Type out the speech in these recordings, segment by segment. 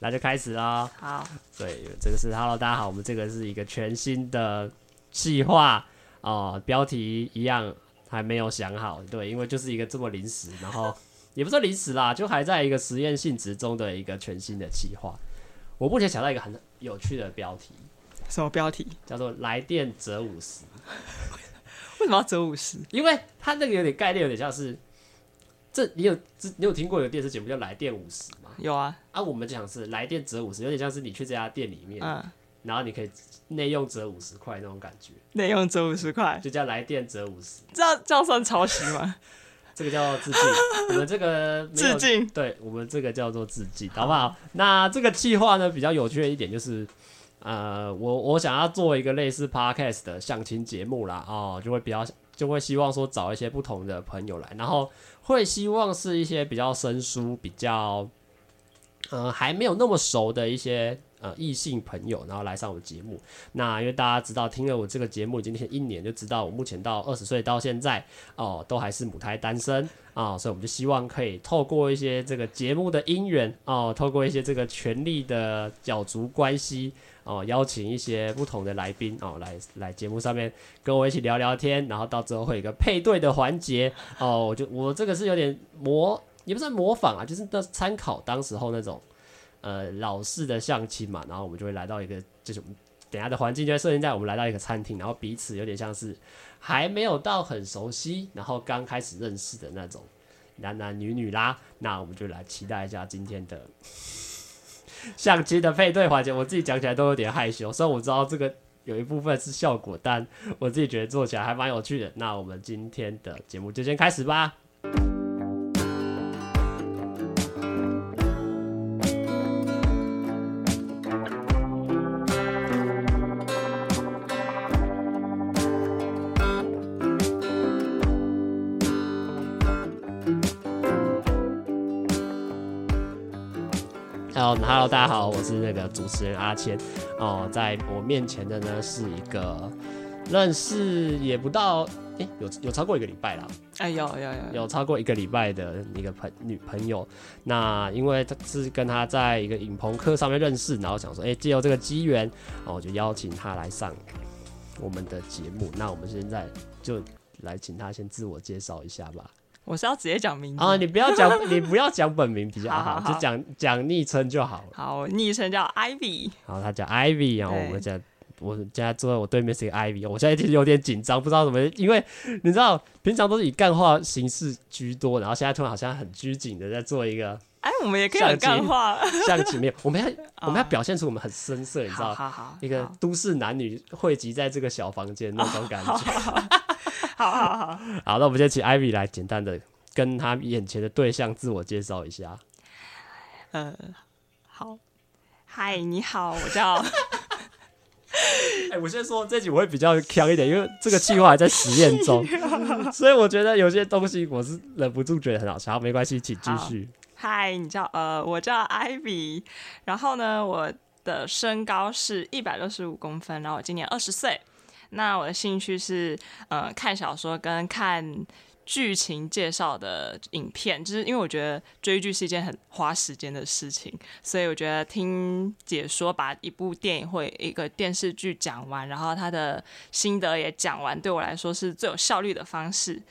那就开始啦。好，对，这个是 Hello，大家好，我们这个是一个全新的计划哦，标题一样还没有想好，对，因为就是一个这么临时，然后 也不是临时啦，就还在一个实验性质中的一个全新的计划。我目前想到一个很有趣的标题，什么标题？叫做“来电折五十 ”。为什么要折五十？因为它那个有点概念，有点像是。这你有你有听过有电视节目叫《来电五十》吗？有啊，啊，我们讲是来电折五十，有点像是你去这家店里面，嗯，然后你可以内用折五十块那种感觉，内用折五十块，就叫来电折五十，这样这样算抄袭吗？这个叫致敬，我们这个致敬，对我们这个叫做致敬，好不好？那这个计划呢，比较有趣的一点就是，呃，我我想要做一个类似 podcast 的相亲节目啦，哦，就会比较就会希望说找一些不同的朋友来，然后。会希望是一些比较生疏、比较嗯还没有那么熟的一些呃异性朋友，然后来上我的节目。那因为大家知道，听了我这个节目已经一年，就知道我目前到二十岁到现在哦、都还是母胎单身啊、所以我们就希望可以透过一些这个节目的姻缘哦，透过一些这个权力的角逐关系。哦，邀请一些不同的来宾哦，来来节目上面跟我一起聊聊天，然后到最后会有一个配对的环节哦。我就我这个是有点模，也不算模仿啊，就是那参考当时候那种呃老式的相亲嘛。然后我们就会来到一个，就是等下的环境就会设定在我们来到一个餐厅，然后彼此有点像是还没有到很熟悉，然后刚开始认识的那种男男女女啦。那我们就来期待一下今天的。相亲的配对环节，我自己讲起来都有点害羞。虽然我知道这个有一部分是效果，但我自己觉得做起来还蛮有趣的。那我们今天的节目就先开始吧。Hello，大家好，我是那个主持人阿谦。哦，在我面前的呢是一个认识也不到，哎、欸，有有超过一个礼拜啦，哎，有有有有。超过一个礼拜的一个朋女朋友，那因为他是跟他在一个影棚课上面认识，然后想说，哎、欸，借由这个机缘，哦，我就邀请他来上我们的节目，那我们现在就来请他先自我介绍一下吧。我是要直接讲名字啊，你不要讲，你不要讲本名比较好，就讲讲昵称就好了。好，昵称叫 Ivy。好，他叫 Ivy，然后我们家，我家坐在我对面是一个 Ivy，我现在其实有点紧张，不知道怎么，因为你知道平常都是以干话形式居多，然后现在突然好像很拘谨的在做一个。哎，我们也可以很干话，像前面 我们要我们要表现出我们很深色，你知道，好好，一个都市男女汇集在这个小房间那种感觉。好好好，好，那我们先请 Ivy 来简单的。跟他眼前的对象自我介绍一下。呃，好，嗨，你好，我叫。哎、欸，我先说这集我会比较强一点，因为这个计划还在实验中，所以我觉得有些东西我是忍不住觉得很好笑。好，没关系，请继续。嗨，你叫呃，我叫 Ivy，然后呢，我的身高是一百六十五公分，然后我今年二十岁。那我的兴趣是呃，看小说跟看。剧情介绍的影片，就是因为我觉得追剧是一件很花时间的事情，所以我觉得听解说把一部电影或一个电视剧讲完，然后他的心得也讲完，对我来说是最有效率的方式。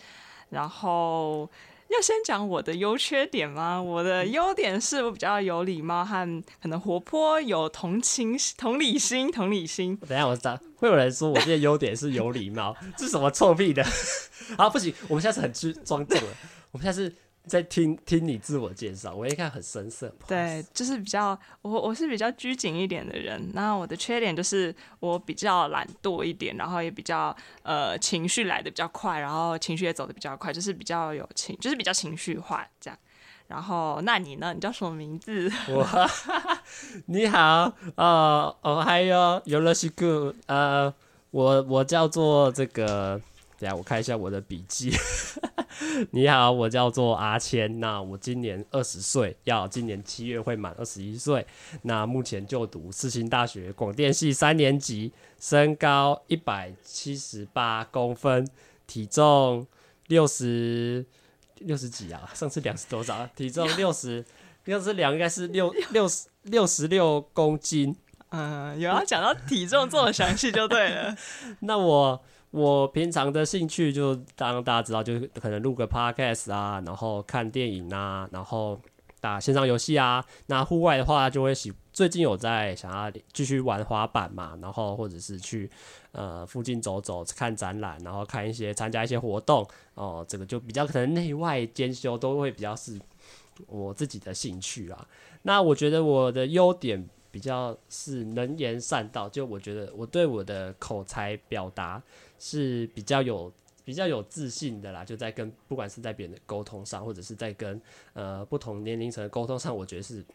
然后。要先讲我的优缺点吗？我的优点是我比较有礼貌和可能活泼，有同情、同理心、同理心。等一下，我找会有人说我这些优点是有礼貌，这 是什么臭屁的？好，不行，我们现在是很装重了，我们现在是。在听听你自我介绍，我一看很生涩。对，就是比较我我是比较拘谨一点的人，那我的缺点就是我比较懒惰一点，然后也比较呃情绪来的比较快，然后情绪也走的比较快，就是比较有情，就是比较情绪化这样。然后那你呢？你叫什么名字？我 你好，呃，哦还有有了西哥，呃，我我叫做这个。等下，我看一下我的笔记。你好，我叫做阿谦。那我今年二十岁，要今年七月会满二十一岁。那目前就读世新大学广电系三年级，身高一百七十八公分，体重六十六十几啊？上次量是多少？体重六十，六十量应该是六六十六十六公斤。嗯，有要讲到体重这么详细就对了。那我我平常的兴趣就当大家知道，就是可能录个 podcast 啊，然后看电影啊，然后打线上游戏啊。那户外的话，就会喜最近有在想要继续玩滑板嘛，然后或者是去呃附近走走，看展览，然后看一些参加一些活动哦。这个就比较可能内外兼修，都会比较是我自己的兴趣啊。那我觉得我的优点。比较是能言善道，就我觉得我对我的口才表达是比较有比较有自信的啦。就在跟不管是在别人的沟通上，或者是在跟呃不同年龄层的沟通上，我觉得是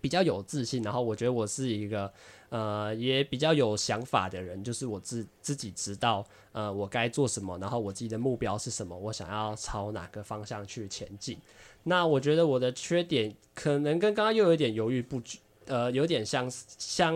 比较有自信。然后我觉得我是一个呃也比较有想法的人，就是我自自己知道呃我该做什么，然后我自己的目标是什么，我想要朝哪个方向去前进。那我觉得我的缺点可能跟刚刚又有一点犹豫不决。呃，有点相相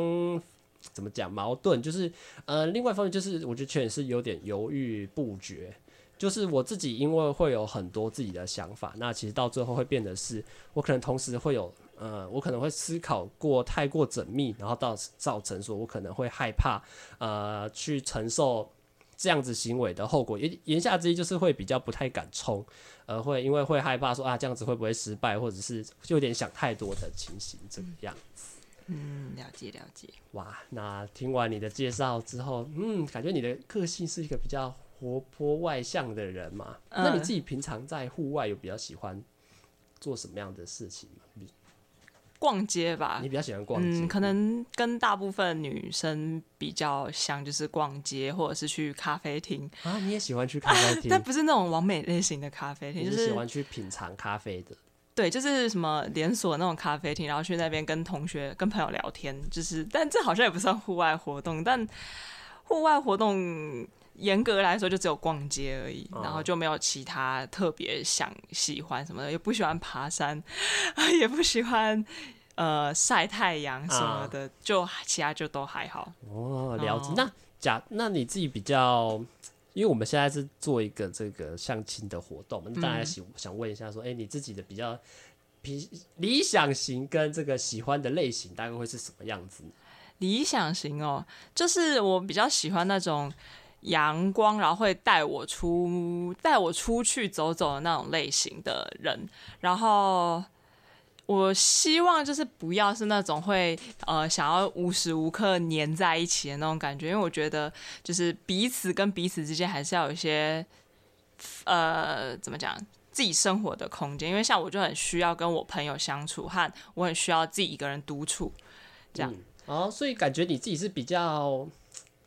怎么讲矛盾，就是呃，另外一方面就是我觉得确实是有点犹豫不决，就是我自己因为会有很多自己的想法，那其实到最后会变得是我可能同时会有呃，我可能会思考过太过缜密，然后到造成说我可能会害怕呃去承受这样子行为的后果，言言下之意就是会比较不太敢冲，呃，会因为会害怕说啊这样子会不会失败，或者是就有点想太多的情形这个样子。嗯，了解了解。哇，那听完你的介绍之后，嗯，感觉你的个性是一个比较活泼外向的人嘛？嗯、那你自己平常在户外有比较喜欢做什么样的事情吗？逛街吧。你比较喜欢逛街？嗯，可能跟大部分女生比较像，就是逛街或者是去咖啡厅啊。你也喜欢去咖啡厅？但不是那种完美类型的咖啡厅，就是喜欢去品尝咖啡的。对，就是什么连锁那种咖啡厅，然后去那边跟同学、跟朋友聊天，就是，但这好像也不算户外活动。但户外活动严格来说，就只有逛街而已，哦、然后就没有其他特别想喜欢什么的，也不喜欢爬山，也不喜欢呃晒太阳什么的，啊、就其他就都还好。哦，了解。哦、那假那你自己比较。因为我们现在是做一个这个相亲的活动，那大家想想问一下，说，哎、嗯，你自己的比较理理想型跟这个喜欢的类型大概会是什么样子？理想型哦，就是我比较喜欢那种阳光，然后会带我出带我出去走走的那种类型的人，然后。我希望就是不要是那种会呃想要无时无刻黏在一起的那种感觉，因为我觉得就是彼此跟彼此之间还是要有一些呃怎么讲自己生活的空间，因为像我就很需要跟我朋友相处，和我很需要自己一个人独处这样。哦，所以感觉你自己是比较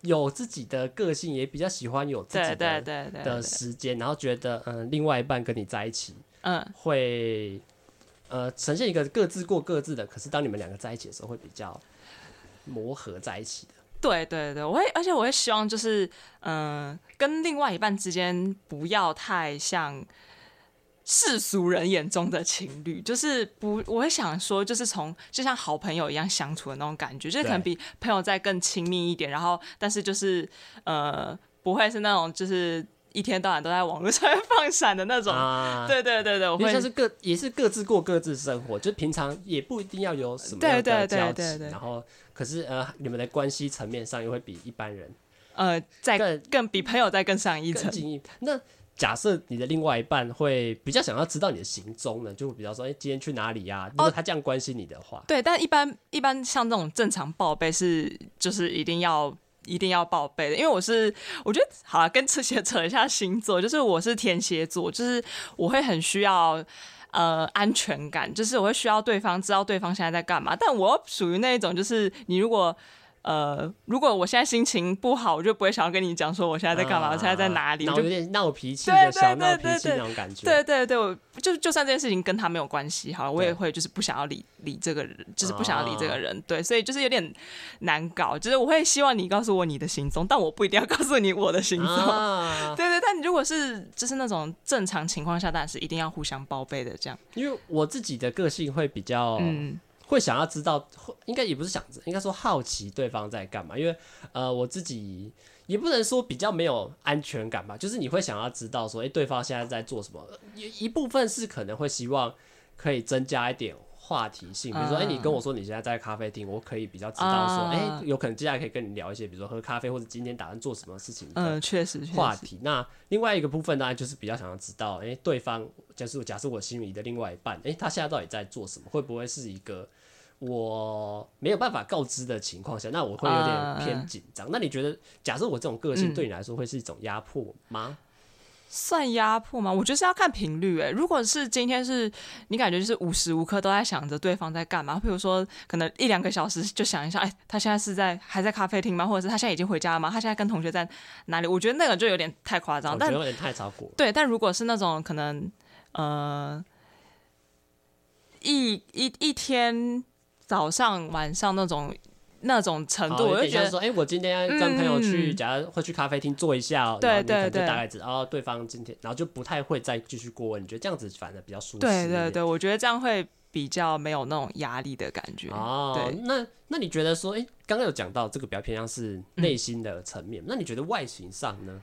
有自己的个性，也比较喜欢有自己的的时间，然后觉得嗯另外一半跟你在一起嗯会。呃，呈现一个各自过各自的，可是当你们两个在一起的时候，会比较磨合在一起的。对对对，我会，而且我会希望就是，嗯、呃，跟另外一半之间不要太像世俗人眼中的情侣，就是不，我会想说，就是从就像好朋友一样相处的那种感觉，就是可能比朋友再更亲密一点，然后但是就是呃，不会是那种就是。一天到晚都在网络上面放闪的那种，啊、对对对对，我会。像是各也是各自过各自生活，就平常也不一定要有什么样的交集，然后可是呃，你们的关系层面上又会比一般人呃再更更比朋友再更上一层。那假设你的另外一半会比较想要知道你的行踪呢，就会比较说，哎、欸，今天去哪里呀、啊？如果他这样关心你的话，哦、对，但一般一般像这种正常报备是就是一定要。一定要报备的，因为我是我觉得好了，跟这些扯一下星座，就是我是天蝎座，就是我会很需要呃安全感，就是我会需要对方知道对方现在在干嘛，但我属于那一种，就是你如果。呃，如果我现在心情不好，我就不会想要跟你讲说我现在在干嘛，啊、我现在在哪里，我就有点闹脾气的小闹脾气那种感觉。对对对，我就就算这件事情跟他没有关系，好了，我也会就是不想要理理这个人，就是不想要理这个人。啊、对，所以就是有点难搞，就是我会希望你告诉我你的行踪，但我不一定要告诉你我的行踪。啊、对对，但你如果是就是那种正常情况下，当然是一定要互相报备的这样。因为我自己的个性会比较嗯。会想要知道，应该也不是想着，应该说好奇对方在干嘛。因为，呃，我自己也不能说比较没有安全感吧，就是你会想要知道说，诶，对方现在在做什么。一一部分是可能会希望可以增加一点话题性，比如说，哎、你跟我说你现在在咖啡厅，我可以比较知道说，哎、有可能接下来可以跟你聊一些，比如说喝咖啡或者今天打算做什么事情。嗯，确实。话题。那另外一个部分当然就是比较想要知道，哎、欸，对方就是假设我心仪的另外一半，哎、欸，他现在到底在做什么？会不会是一个我没有办法告知的情况下，那我会有点偏紧张。嗯、那你觉得，假设我这种个性对你来说会是一种压迫吗？嗯算压迫吗？我觉得是要看频率诶。如果是今天是你感觉就是无时无刻都在想着对方在干嘛，比如说可能一两个小时就想一下，哎，他现在是在还在咖啡厅吗？或者是他现在已经回家了吗？他现在跟同学在哪里？我觉得那个就有点太夸张，但有点太超过。对，但如果是那种可能，呃，一一一天早上晚上那种。那种程度，我就觉得说，哎、欸，我今天跟朋友去，假如会去咖啡厅坐一下，哦、嗯，对对对，大概知道，对方今天，然后就不太会再继续过问。你觉得这样子反而比较舒适？对对对，我觉得这样会比较没有那种压力的感觉。哦，对那那你觉得说，哎、欸，刚刚有讲到这个比较偏向是内心的层面，嗯、那你觉得外形上呢？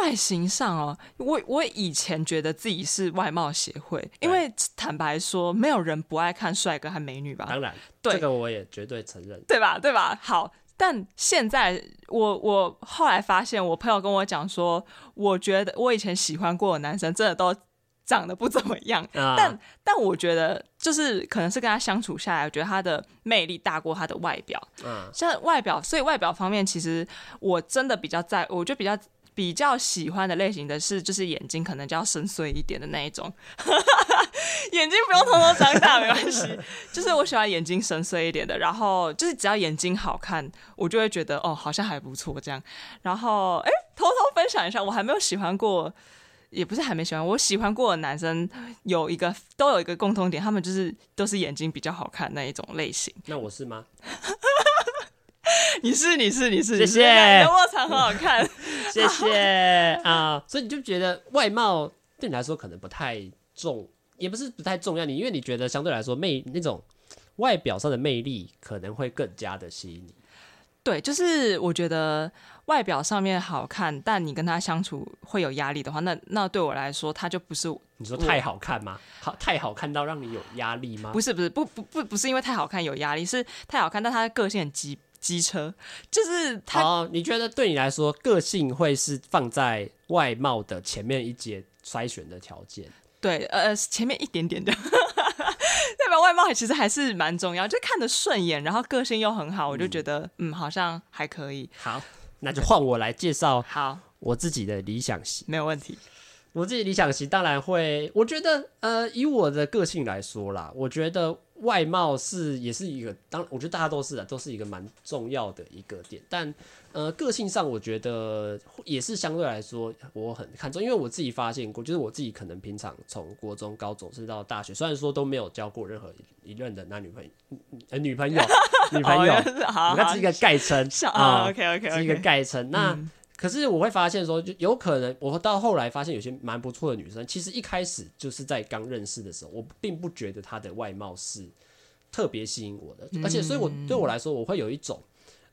外形上哦，我我以前觉得自己是外貌协会，因为坦白说，没有人不爱看帅哥和美女吧？当然，对，这个我也绝对承认，对吧？对吧？好，但现在我我后来发现，我朋友跟我讲说，我觉得我以前喜欢过的男生真的都长得不怎么样，啊、但但我觉得就是可能是跟他相处下来，我觉得他的魅力大过他的外表，嗯，像外表，所以外表方面，其实我真的比较在，我就比较。比较喜欢的类型的是，就是眼睛可能就要深邃一点的那一种，眼睛不用偷偷长大没关系，就是我喜欢眼睛深邃一点的，然后就是只要眼睛好看，我就会觉得哦，好像还不错这样。然后哎，偷偷分享一下，我还没有喜欢过，也不是还没喜欢，我喜欢过的男生有一个都有一个共同点，他们就是都是眼睛比较好看那一种类型。那我是吗？你是你是你是，谢谢。你的卧蚕很好看，谢谢 啊。所以你就觉得外貌对你来说可能不太重，也不是不太重要。你因为你觉得相对来说魅那种外表上的魅力可能会更加的吸引你。对，就是我觉得外表上面好看，但你跟他相处会有压力的话，那那对我来说他就不是。你说太好看吗？好，太好看到让你有压力吗？不是不是不不不不是因为太好看有压力，是太好看，但他的个性很急。机车就是他。哦，你觉得对你来说，个性会是放在外貌的前面一节筛选的条件？对，呃，前面一点点的，代表外貌其实还是蛮重要，就看得顺眼，然后个性又很好，我就觉得嗯，嗯，好像还可以。好，那就换我来介绍。好，我自己的理想型没有问题。我自己理想型当然会，我觉得呃，以我的个性来说啦，我觉得。外貌是也是一个，当我觉得大家都是啊，都是一个蛮重要的一个点。但呃，个性上我觉得也是相对来说我很看重，因为我自己发现过，就是我自己可能平常从国中、高中甚至到大学，虽然说都没有交过任何一任的男女朋友，呃，女朋友，女朋友，你看这是一个概称啊，OK OK，是一个概称。那可是我会发现说，就有可能我到后来发现有些蛮不错的女生，其实一开始就是在刚认识的时候，我并不觉得她的外貌是特别吸引我的，而且所以我对我来说，我会有一种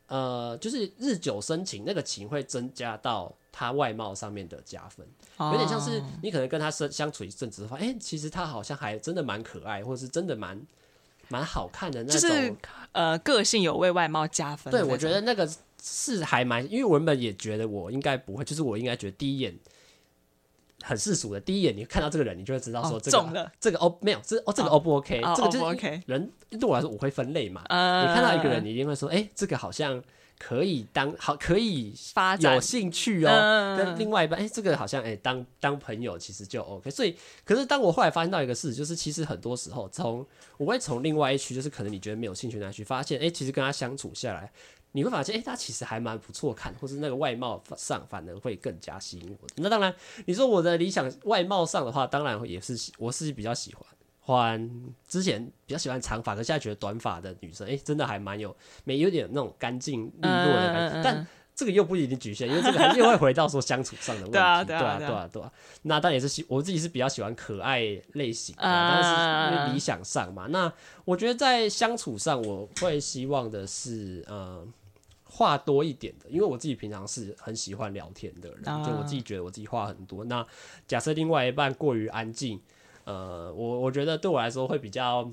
呃，就是日久生情，那个情会增加到她外貌上面的加分，有点像是你可能跟她相相处一阵子的话，哎，其实她好像还真的蛮可爱，或者是真的蛮蛮好看的那种，就是呃，个性有为外貌加分。对，我觉得那个。是还蛮，因为我原本也觉得我应该不会，就是我应该觉得第一眼很世俗的，第一眼你看到这个人，你就会知道说这个、哦、这个 O 没有，这哦这个 O 不 OK，、哦、这个就是 OK 人对我来说我会分类嘛，呃、你看到一个人，你一定会说，哎、欸，这个好像可以当好可以发展有兴趣哦，呃、跟另外一半，哎、欸，这个好像哎、欸、当当朋友其实就 OK，所以可是当我后来发现到一个事，就是其实很多时候从我会从另外一区，就是可能你觉得没有兴趣那区，发现哎、欸，其实跟他相处下来。你会发现，哎、欸，他其实还蛮不错看，或是那个外貌上反而会更加吸引我。那当然，你说我的理想外貌上的话，当然也是我是比较喜欢，欢之前比较喜欢长发，可现在觉得短发的女生，哎、欸，真的还蛮有，没有点那种干净利落的感觉。嗯、但这个又不一定局限，因为这个还是又会回到说相处上的问题。对啊，对啊，对啊。那当然也是喜，我自己是比较喜欢可爱类型的，但是因为理想上嘛。那我觉得在相处上，我会希望的是，嗯。话多一点的，因为我自己平常是很喜欢聊天的人，就我自己觉得我自己话很多。那假设另外一半过于安静，呃，我我觉得对我来说会比较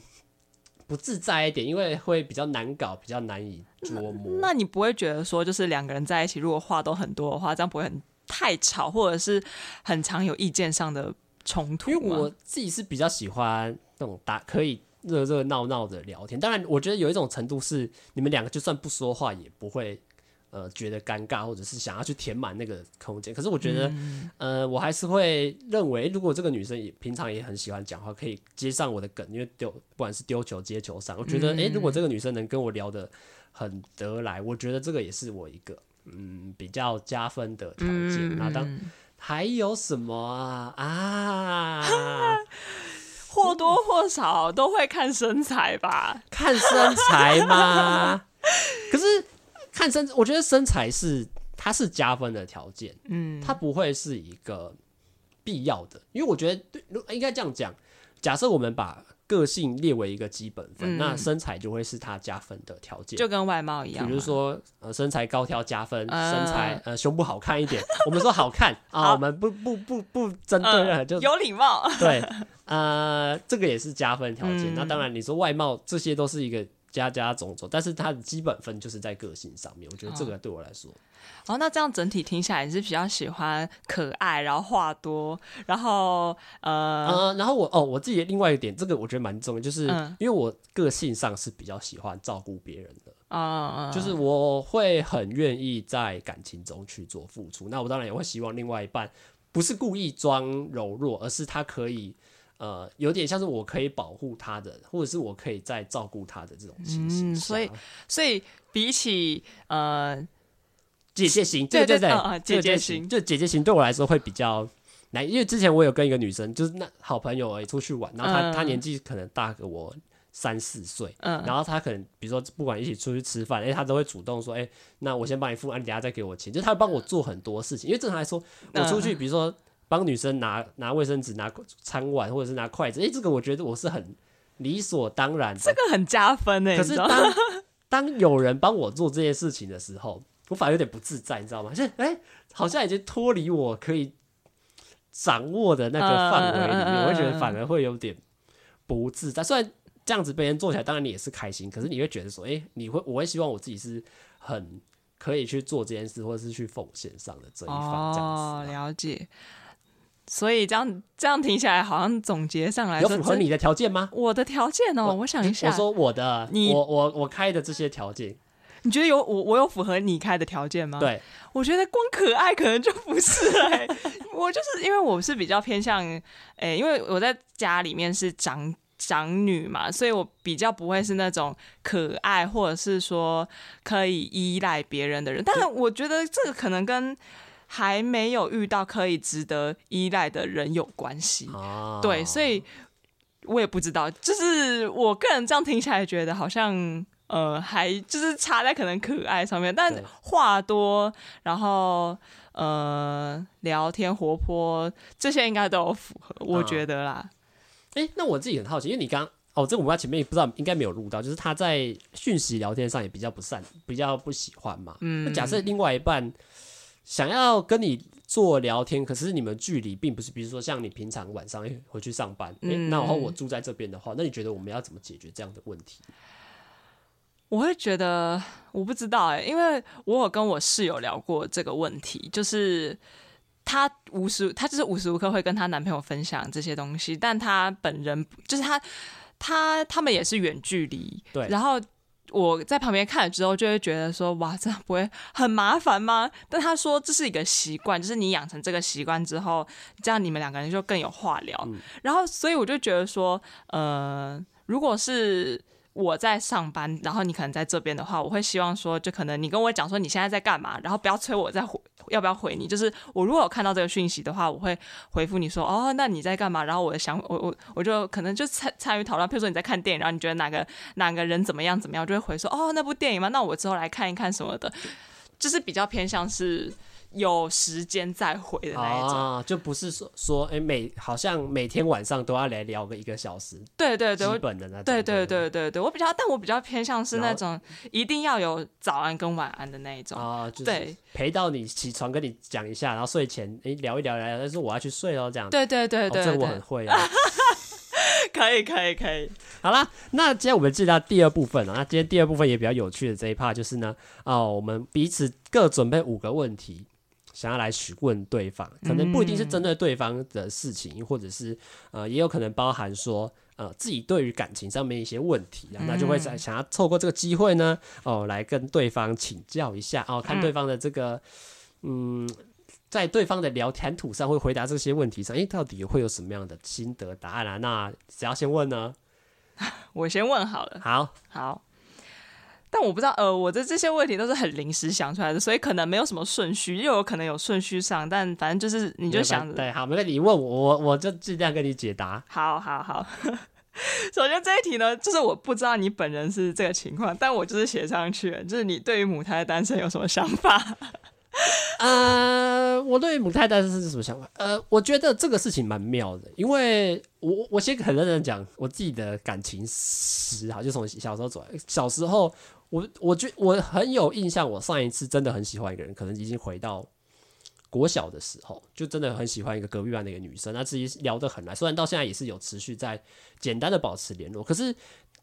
不自在一点，因为会比较难搞，比较难以捉摸。那你不会觉得说，就是两个人在一起，如果话都很多的话，这样不会很太吵，或者是很常有意见上的冲突？因为我自己是比较喜欢那种打可以热热闹闹的聊天。当然，我觉得有一种程度是，你们两个就算不说话，也不会。呃，觉得尴尬，或者是想要去填满那个空间。可是我觉得，嗯、呃，我还是会认为，如果这个女生也平常也很喜欢讲话，可以接上我的梗，因为丢不管是丢球接球上，我觉得，诶、如果这个女生能跟我聊得很得来，我觉得这个也是我一个嗯比较加分的条件。那、嗯、当还有什么啊？啊，或多或少都会看身材吧？看身材吗？可是。看身，我觉得身材是它是加分的条件，嗯，它不会是一个必要的，因为我觉得对，应该这样讲。假设我们把个性列为一个基本分，嗯、那身材就会是他加分的条件，就跟外貌一样。比如说，呃，身材高挑加分，呃、身材呃胸部好看一点，我们说好看啊，我们不不不不针对任何，就有礼貌。对，呃，这个也是加分条件。嗯、那当然，你说外貌这些都是一个。加加种种，但是它的基本分就是在个性上面。我觉得这个对我来说，哦，那这样整体听下来，你是比较喜欢可爱，然后话多，然后呃呃，然后我哦，我自己另外一点，这个我觉得蛮重要，就是因为我个性上是比较喜欢照顾别人的，嗯，就是我会很愿意在感情中去做付出。那我当然也会希望另外一半不是故意装柔弱，而是他可以。呃，有点像是我可以保护他的，或者是我可以再照顾他的这种情形。嗯，所以，所以比起呃姐姐型，对对对，姐姐型，就姐姐型对我来说会比较难，因为之前我有跟一个女生，就是那好朋友而已，出去玩，然后她她年纪可能大个我三四岁，嗯，然后她可能比如说不管一起出去吃饭，哎，她都会主动说，哎，那我先帮你付，啊，你等下再给我钱，就是她会帮我做很多事情，因为正常来说，我出去，比如说。帮女生拿拿卫生纸、拿餐碗或者是拿筷子，哎、欸，这个我觉得我是很理所当然的，这个很加分哎。可是当当有人帮我做这件事情的时候，我反而有点不自在，你知道吗？就哎、欸，好像已经脱离我可以掌握的那个范围里面，呃、我会觉得反而会有点不自在。虽然这样子被人做起来，当然你也是开心，可是你会觉得说，哎、欸，你会我会希望我自己是很可以去做这件事，或者是去奉献上的这一方，这样子、啊哦。了解。所以这样这样听起来，好像总结上来有符合你的条件吗？我的条件哦，我，我想一下。我说我的，你我我我开的这些条件，你觉得有我我有符合你开的条件吗？对，我觉得光可爱可能就不是哎、欸，我就是因为我是比较偏向哎、欸，因为我在家里面是长长女嘛，所以我比较不会是那种可爱或者是说可以依赖别人的人，但是我觉得这个可能跟。还没有遇到可以值得依赖的人有关系，哦、对，所以我也不知道，就是我个人这样听起来觉得好像，呃，还就是差在可能可爱上面，但话多，然后呃，聊天活泼这些应该都有符合，我觉得啦。哎、嗯欸，那我自己很好奇，因为你刚哦，这个我们前面也不知道，应该没有录到，就是他在讯息聊天上也比较不善，比较不喜欢嘛。嗯，那假设另外一半。想要跟你做聊天，可是你们距离并不是，比如说像你平常晚上回去上班，嗯欸、然后我住在这边的话，那你觉得我们要怎么解决这样的问题？我会觉得我不知道哎、欸，因为我有跟我室友聊过这个问题，就是她无时她就是无时无刻会跟她男朋友分享这些东西，但她本人就是她她他们也是远距离，对，然后。我在旁边看了之后，就会觉得说，哇，这样不会很麻烦吗？但他说这是一个习惯，就是你养成这个习惯之后，这样你们两个人就更有话聊。嗯、然后，所以我就觉得说，呃，如果是。我在上班，然后你可能在这边的话，我会希望说，就可能你跟我讲说你现在在干嘛，然后不要催我再回，要不要回你？就是我如果有看到这个讯息的话，我会回复你说，哦，那你在干嘛？然后我的想，我我我就可能就参参与讨论，譬如说你在看电影，然后你觉得哪个哪个人怎么样怎么样，就会回说，哦，那部电影吗？那我之后来看一看什么的，就是比较偏向是。有时间再回的那一种，啊、就不是说说，哎、欸，每好像每天晚上都要来聊个一个小时，对对对，基本的那种，对对对对对，我比较，但我比较偏向是那种一定要有早安跟晚安的那一种啊，对，陪到你起床跟你讲一下，然后睡前哎、欸、聊一聊聊，但是我要去睡哦，这样，对对对对，对，这我很会啊。可以，可以，可以。好啦，那今天我们进到第二部分了。那今天第二部分也比较有趣的这一 part 就是呢，哦，我们彼此各准备五个问题，想要来询问对方，可能不一定是针对对方的事情，嗯、或者是呃，也有可能包含说呃自己对于感情上面一些问题啊，那就会想想要透过这个机会呢，哦，来跟对方请教一下哦，看对方的这个嗯。在对方的聊天土上会回答这些问题上，诶，到底会有什么样的心得答案啊？那只要先问呢？我先问好了。好，好。但我不知道，呃，我的这些问题都是很临时想出来的，所以可能没有什么顺序，又有可能有顺序上，但反正就是你就想着。对，好，没问题，你问我，我我就尽量跟你解答。好好好。首先这一题呢，就是我不知道你本人是这个情况，但我就是写上去了，就是你对于母胎单身有什么想法？呃，我对母胎单身是什么想法？呃，我觉得这个事情蛮妙的，因为我我先很认真讲我自己的感情史哈，就从小时候走来。小时候，我我觉我很有印象，我上一次真的很喜欢一个人，可能已经回到国小的时候，就真的很喜欢一个隔壁班的一个女生，那自己聊得很来，虽然到现在也是有持续在简单的保持联络，可是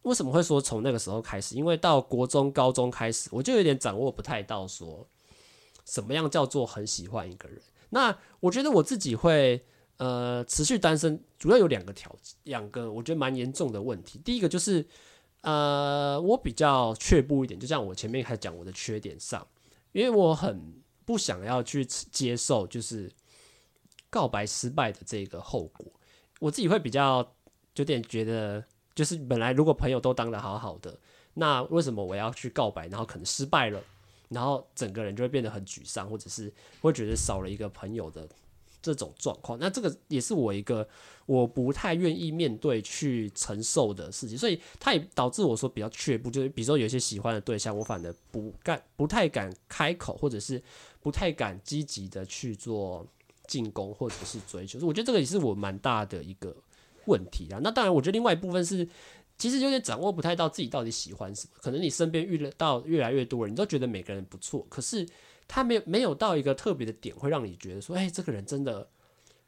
为什么会说从那个时候开始？因为到国中、高中开始，我就有点掌握不太到说。什么样叫做很喜欢一个人？那我觉得我自己会呃持续单身，主要有两个条件，两个我觉得蛮严重的问题。第一个就是呃我比较却步一点，就像我前面开始讲我的缺点上，因为我很不想要去接受就是告白失败的这个后果，我自己会比较有点觉得，就是本来如果朋友都当的好好的，那为什么我要去告白，然后可能失败了？然后整个人就会变得很沮丧，或者是会觉得少了一个朋友的这种状况。那这个也是我一个我不太愿意面对去承受的事情，所以它也导致我说比较却步。就是比如说有一些喜欢的对象，我反而不敢、不太敢开口，或者是不太敢积极的去做进攻或者是追求。我觉得这个也是我蛮大的一个问题啊。那当然，我觉得另外一部分是。其实有点掌握不太到自己到底喜欢什么，可能你身边遇到越来越多人，你都觉得每个人不错，可是他没有没有到一个特别的点，会让你觉得说，哎，这个人真的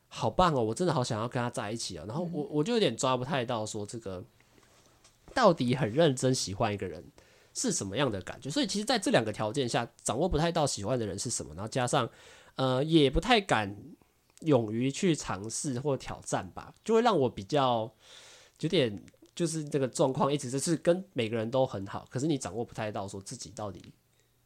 好棒哦，我真的好想要跟他在一起啊。然后我我就有点抓不太到说，这个到底很认真喜欢一个人是什么样的感觉。所以其实在这两个条件下，掌握不太到喜欢的人是什么，然后加上呃也不太敢勇于去尝试或挑战吧，就会让我比较有点。就是这个状况一直就是跟每个人都很好，可是你掌握不太到说自己到底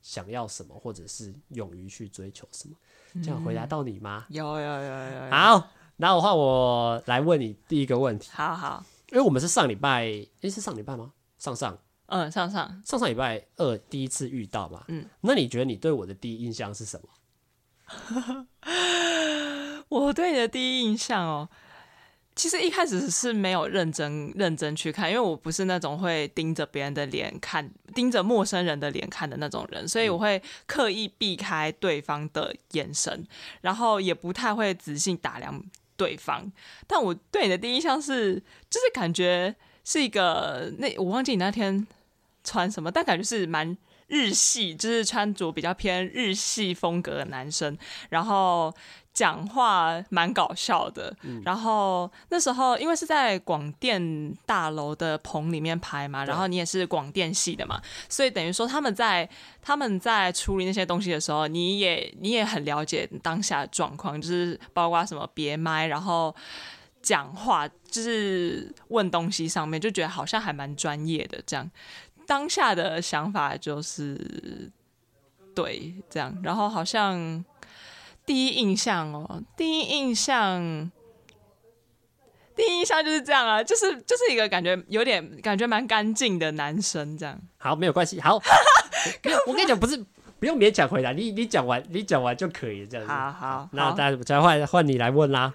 想要什么，或者是勇于去追求什么。这样回答到你吗？有有有有有。好，那我换我来问你第一个问题。好好，因为我们是上礼拜，诶，是上礼拜吗？上上，嗯，上上上上礼拜二第一次遇到嘛。嗯，那你觉得你对我的第一印象是什么？我对你的第一印象哦。其实一开始是没有认真认真去看，因为我不是那种会盯着别人的脸看、盯着陌生人的脸看的那种人，所以我会刻意避开对方的眼神，然后也不太会仔细打量对方。但我对你的第一印象是，就是感觉是一个那我忘记你那天穿什么，但感觉是蛮日系，就是穿着比较偏日系风格的男生，然后。讲话蛮搞笑的，嗯、然后那时候因为是在广电大楼的棚里面拍嘛，然后你也是广电系的嘛，所以等于说他们在他们在处理那些东西的时候，你也你也很了解当下的状况，就是包括什么别麦，然后讲话就是问东西上面，就觉得好像还蛮专业的这样。当下的想法就是对这样，然后好像。第一印象哦，第一印象，第一印象就是这样啊，就是就是一个感觉有点感觉蛮干净的男生这样。好，没有关系。好，没有，我跟你讲，不是不用勉强回答，你你讲完你讲完就可以这样子。好好，那大家再换换你来问啦。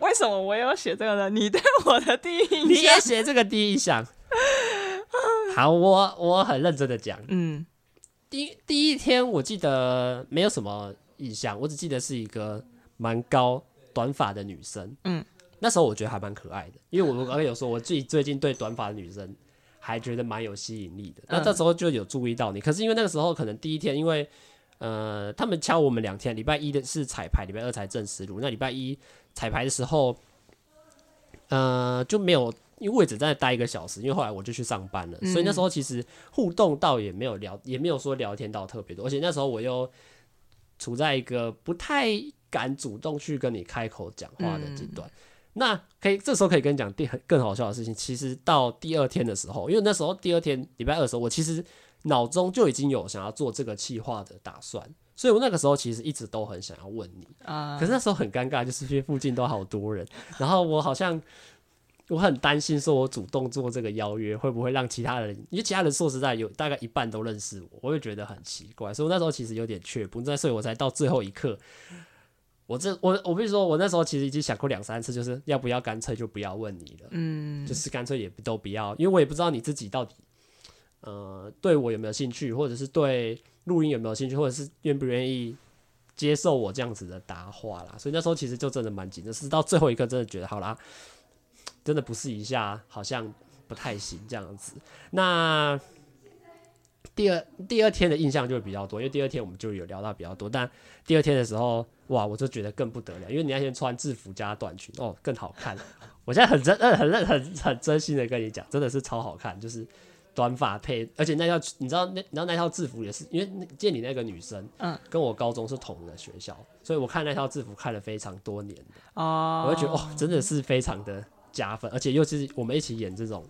为什么我有写这个呢？你对我的第一印象，你也写这个第一印象。好，我我很认真的讲，嗯，第第一天我记得没有什么。印象，我只记得是一个蛮高短发的女生，嗯，那时候我觉得还蛮可爱的，因为我刚刚有说我自己最近对短发的女生还觉得蛮有吸引力的，那这时候就有注意到你，可是因为那个时候可能第一天，因为呃他们敲我们两天，礼拜一的是彩排，礼拜二才正式录，那礼拜一彩排的时候，呃就没有因为我也只在那待一个小时，因为后来我就去上班了，嗯、所以那时候其实互动倒也没有聊，也没有说聊天到特别多，而且那时候我又处在一个不太敢主动去跟你开口讲话的阶段。嗯、那可以这时候可以跟你讲第更好笑的事情，其实到第二天的时候，因为那时候第二天礼拜二的时候，我其实脑中就已经有想要做这个企划的打算，所以我那个时候其实一直都很想要问你，啊、可是那时候很尴尬，就是因为附近都好多人，然后我好像。我很担心，说我主动做这个邀约，会不会让其他人？因为其他人说实在有大概一半都认识我，我会觉得很奇怪，所以我那时候其实有点却步，所以我才到最后一刻。我这我我跟你说，我那时候其实已经想过两三次，就是要不要干脆就不要问你了，嗯，就是干脆也都不要，因为我也不知道你自己到底，呃，对我有没有兴趣，或者是对录音有没有兴趣，或者是愿不愿意接受我这样子的答话啦。所以那时候其实就真的蛮紧的，是到最后一刻真的觉得好啦。真的不试一下，好像不太行这样子。那第二第二天的印象就会比较多，因为第二天我们就有聊到比较多。但第二天的时候，哇，我就觉得更不得了，因为你那天穿制服加短裙，哦，更好看。我现在很真、很很很很真心的跟你讲，真的是超好看，就是短发配，而且那套你知道那你知道那套制服也是，因为见你那个女生，嗯，跟我高中是同的学校，所以我看那套制服看了非常多年的哦，我就觉得哦，真的是非常的。加分，而且又是我们一起演这种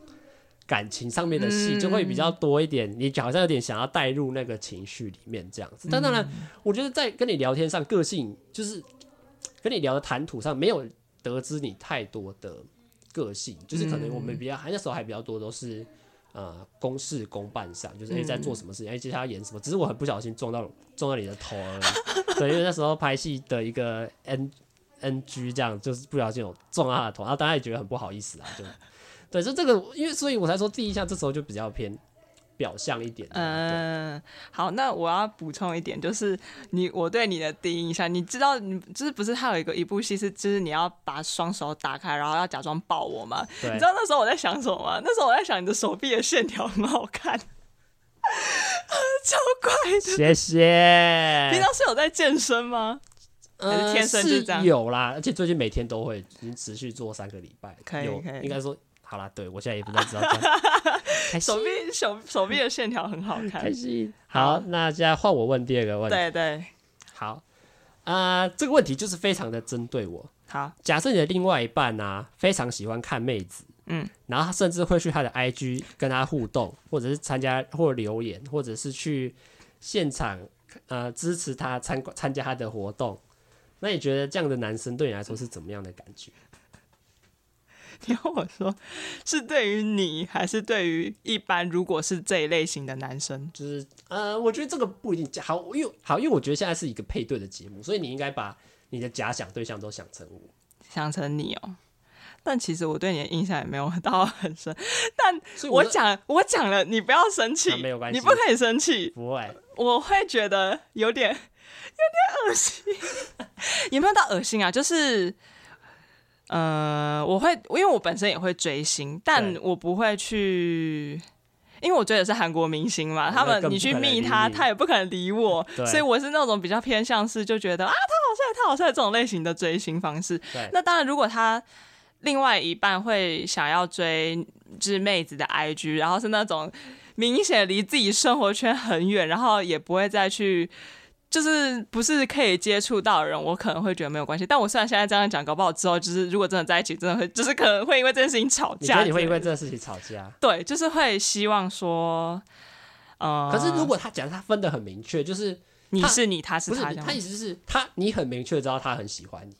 感情上面的戏，就会比较多一点。你好像有点想要带入那个情绪里面这样子。但当然，我觉得在跟你聊天上，个性就是跟你聊的谈吐上，没有得知你太多的个性。就是可能我们比较，还那时候还比较多都是呃公事公办上，就是哎在做什么事情，哎接下来演什么。只是我很不小心撞到撞到你的头而已。对，因为那时候拍戏的一个 N。NG 这样就是不小心有撞到他的头，然后大家也觉得很不好意思啊，就对，就这个，因为所以我才说第一项这时候就比较偏表象一点。嗯，好，那我要补充一点，就是你我对你的第一印象，你知道你就是不是他有一个一部戏是就是你要把双手打开，然后要假装抱我吗？对你知道那时候我在想什么吗？那时候我在想你的手臂的线条很好看，超怪的。谢谢。平常是有在健身吗？呃，天生是有啦，而且最近每天都会，已经持续做三个礼拜。可以，有可以。应该说，好啦，对我现在也不太知道。手臂手手臂的线条很好 看。开心。好，好，那现在换我问第二个问题。对对。好，啊、呃，这个问题就是非常的针对我。好，假设你的另外一半啊，非常喜欢看妹子，嗯，然后他甚至会去他的 IG 跟他互动，或者是参加或者留言，或者是去现场呃支持他参参加他的活动。那你觉得这样的男生对你来说是怎么样的感觉？你要我说，是对于你，还是对于一般？如果是这一类型的男生，就是呃，我觉得这个不一定好，因为好，因为我觉得现在是一个配对的节目，所以你应该把你的假想对象都想成我，想成你哦。但其实我对你的印象也没有 到很深。但我讲，我讲了，你不要生气，没有关系，你不可以生气，不会，我会觉得有点。有点恶心，有没有到恶心啊？就是，呃，我会，因为我本身也会追星，但我不会去，因为我追的是韩国明星嘛。他们你去密他，他也不可能理我，所以我是那种比较偏向是就觉得啊，他好帅，他好帅这种类型的追星方式。那当然，如果他另外一半会想要追就是妹子的 IG，然后是那种明显离自己生活圈很远，然后也不会再去。就是不是可以接触到的人，我可能会觉得没有关系。但我虽然现在这样讲，搞不好之后就是如果真的在一起，真的会就是可能会因为这件事情吵架。你觉得你会因为这件事情吵架？对，就是会希望说，呃，可是如果他讲他分的很明确，就是你是你，他是他，他意思是他你很明确知道他很喜欢你。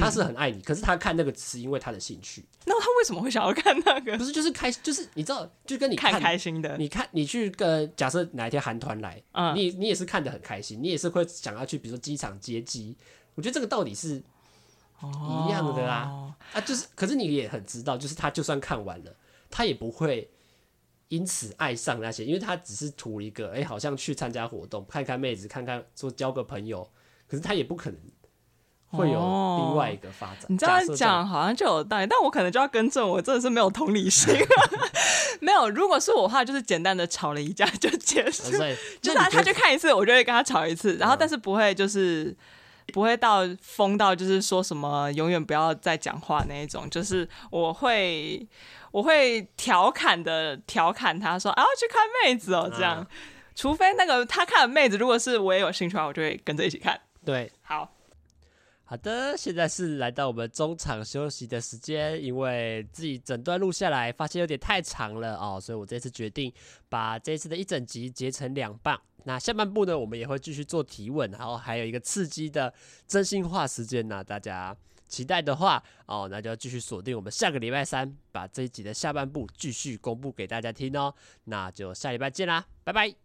他是很爱你，可是他看那个只是因为他的兴趣。那他为什么会想要看那个？不是，就是开，就是你知道，就跟你看，看开心的。你看，你去跟假设哪一天韩团来，嗯，你你也是看得很开心，你也是会想要去，比如说机场接机。我觉得这个道理是一样的啦。哦、啊，就是，可是你也很知道，就是他就算看完了，他也不会因此爱上那些，因为他只是图一个，哎、欸，好像去参加活动，看看妹子，看看说交个朋友，可是他也不可能。会有另外一个发展。哦、你这样讲好像就有道理，但我可能就要更正，我真的是没有同理心。没有，如果是我的话，就是简单的吵了一架就结束。就是他他去看一次，我就会跟他吵一次，然后但是不会就是不会到疯到就是说什么永远不要再讲话那一种，就是我会我会调侃的调侃他说啊，要去看妹子哦，这样，嗯、除非那个他看的妹子如果是我也有兴趣的话，我就会跟着一起看。对，好。好的，现在是来到我们中场休息的时间，因为自己整段录下来发现有点太长了哦，所以我这次决定把这次的一整集截成两半。那下半部呢，我们也会继续做提问，然后还有一个刺激的真心话时间呢，大家期待的话哦，那就要继续锁定我们下个礼拜三把这一集的下半部继续公布给大家听哦。那就下礼拜见啦，拜拜。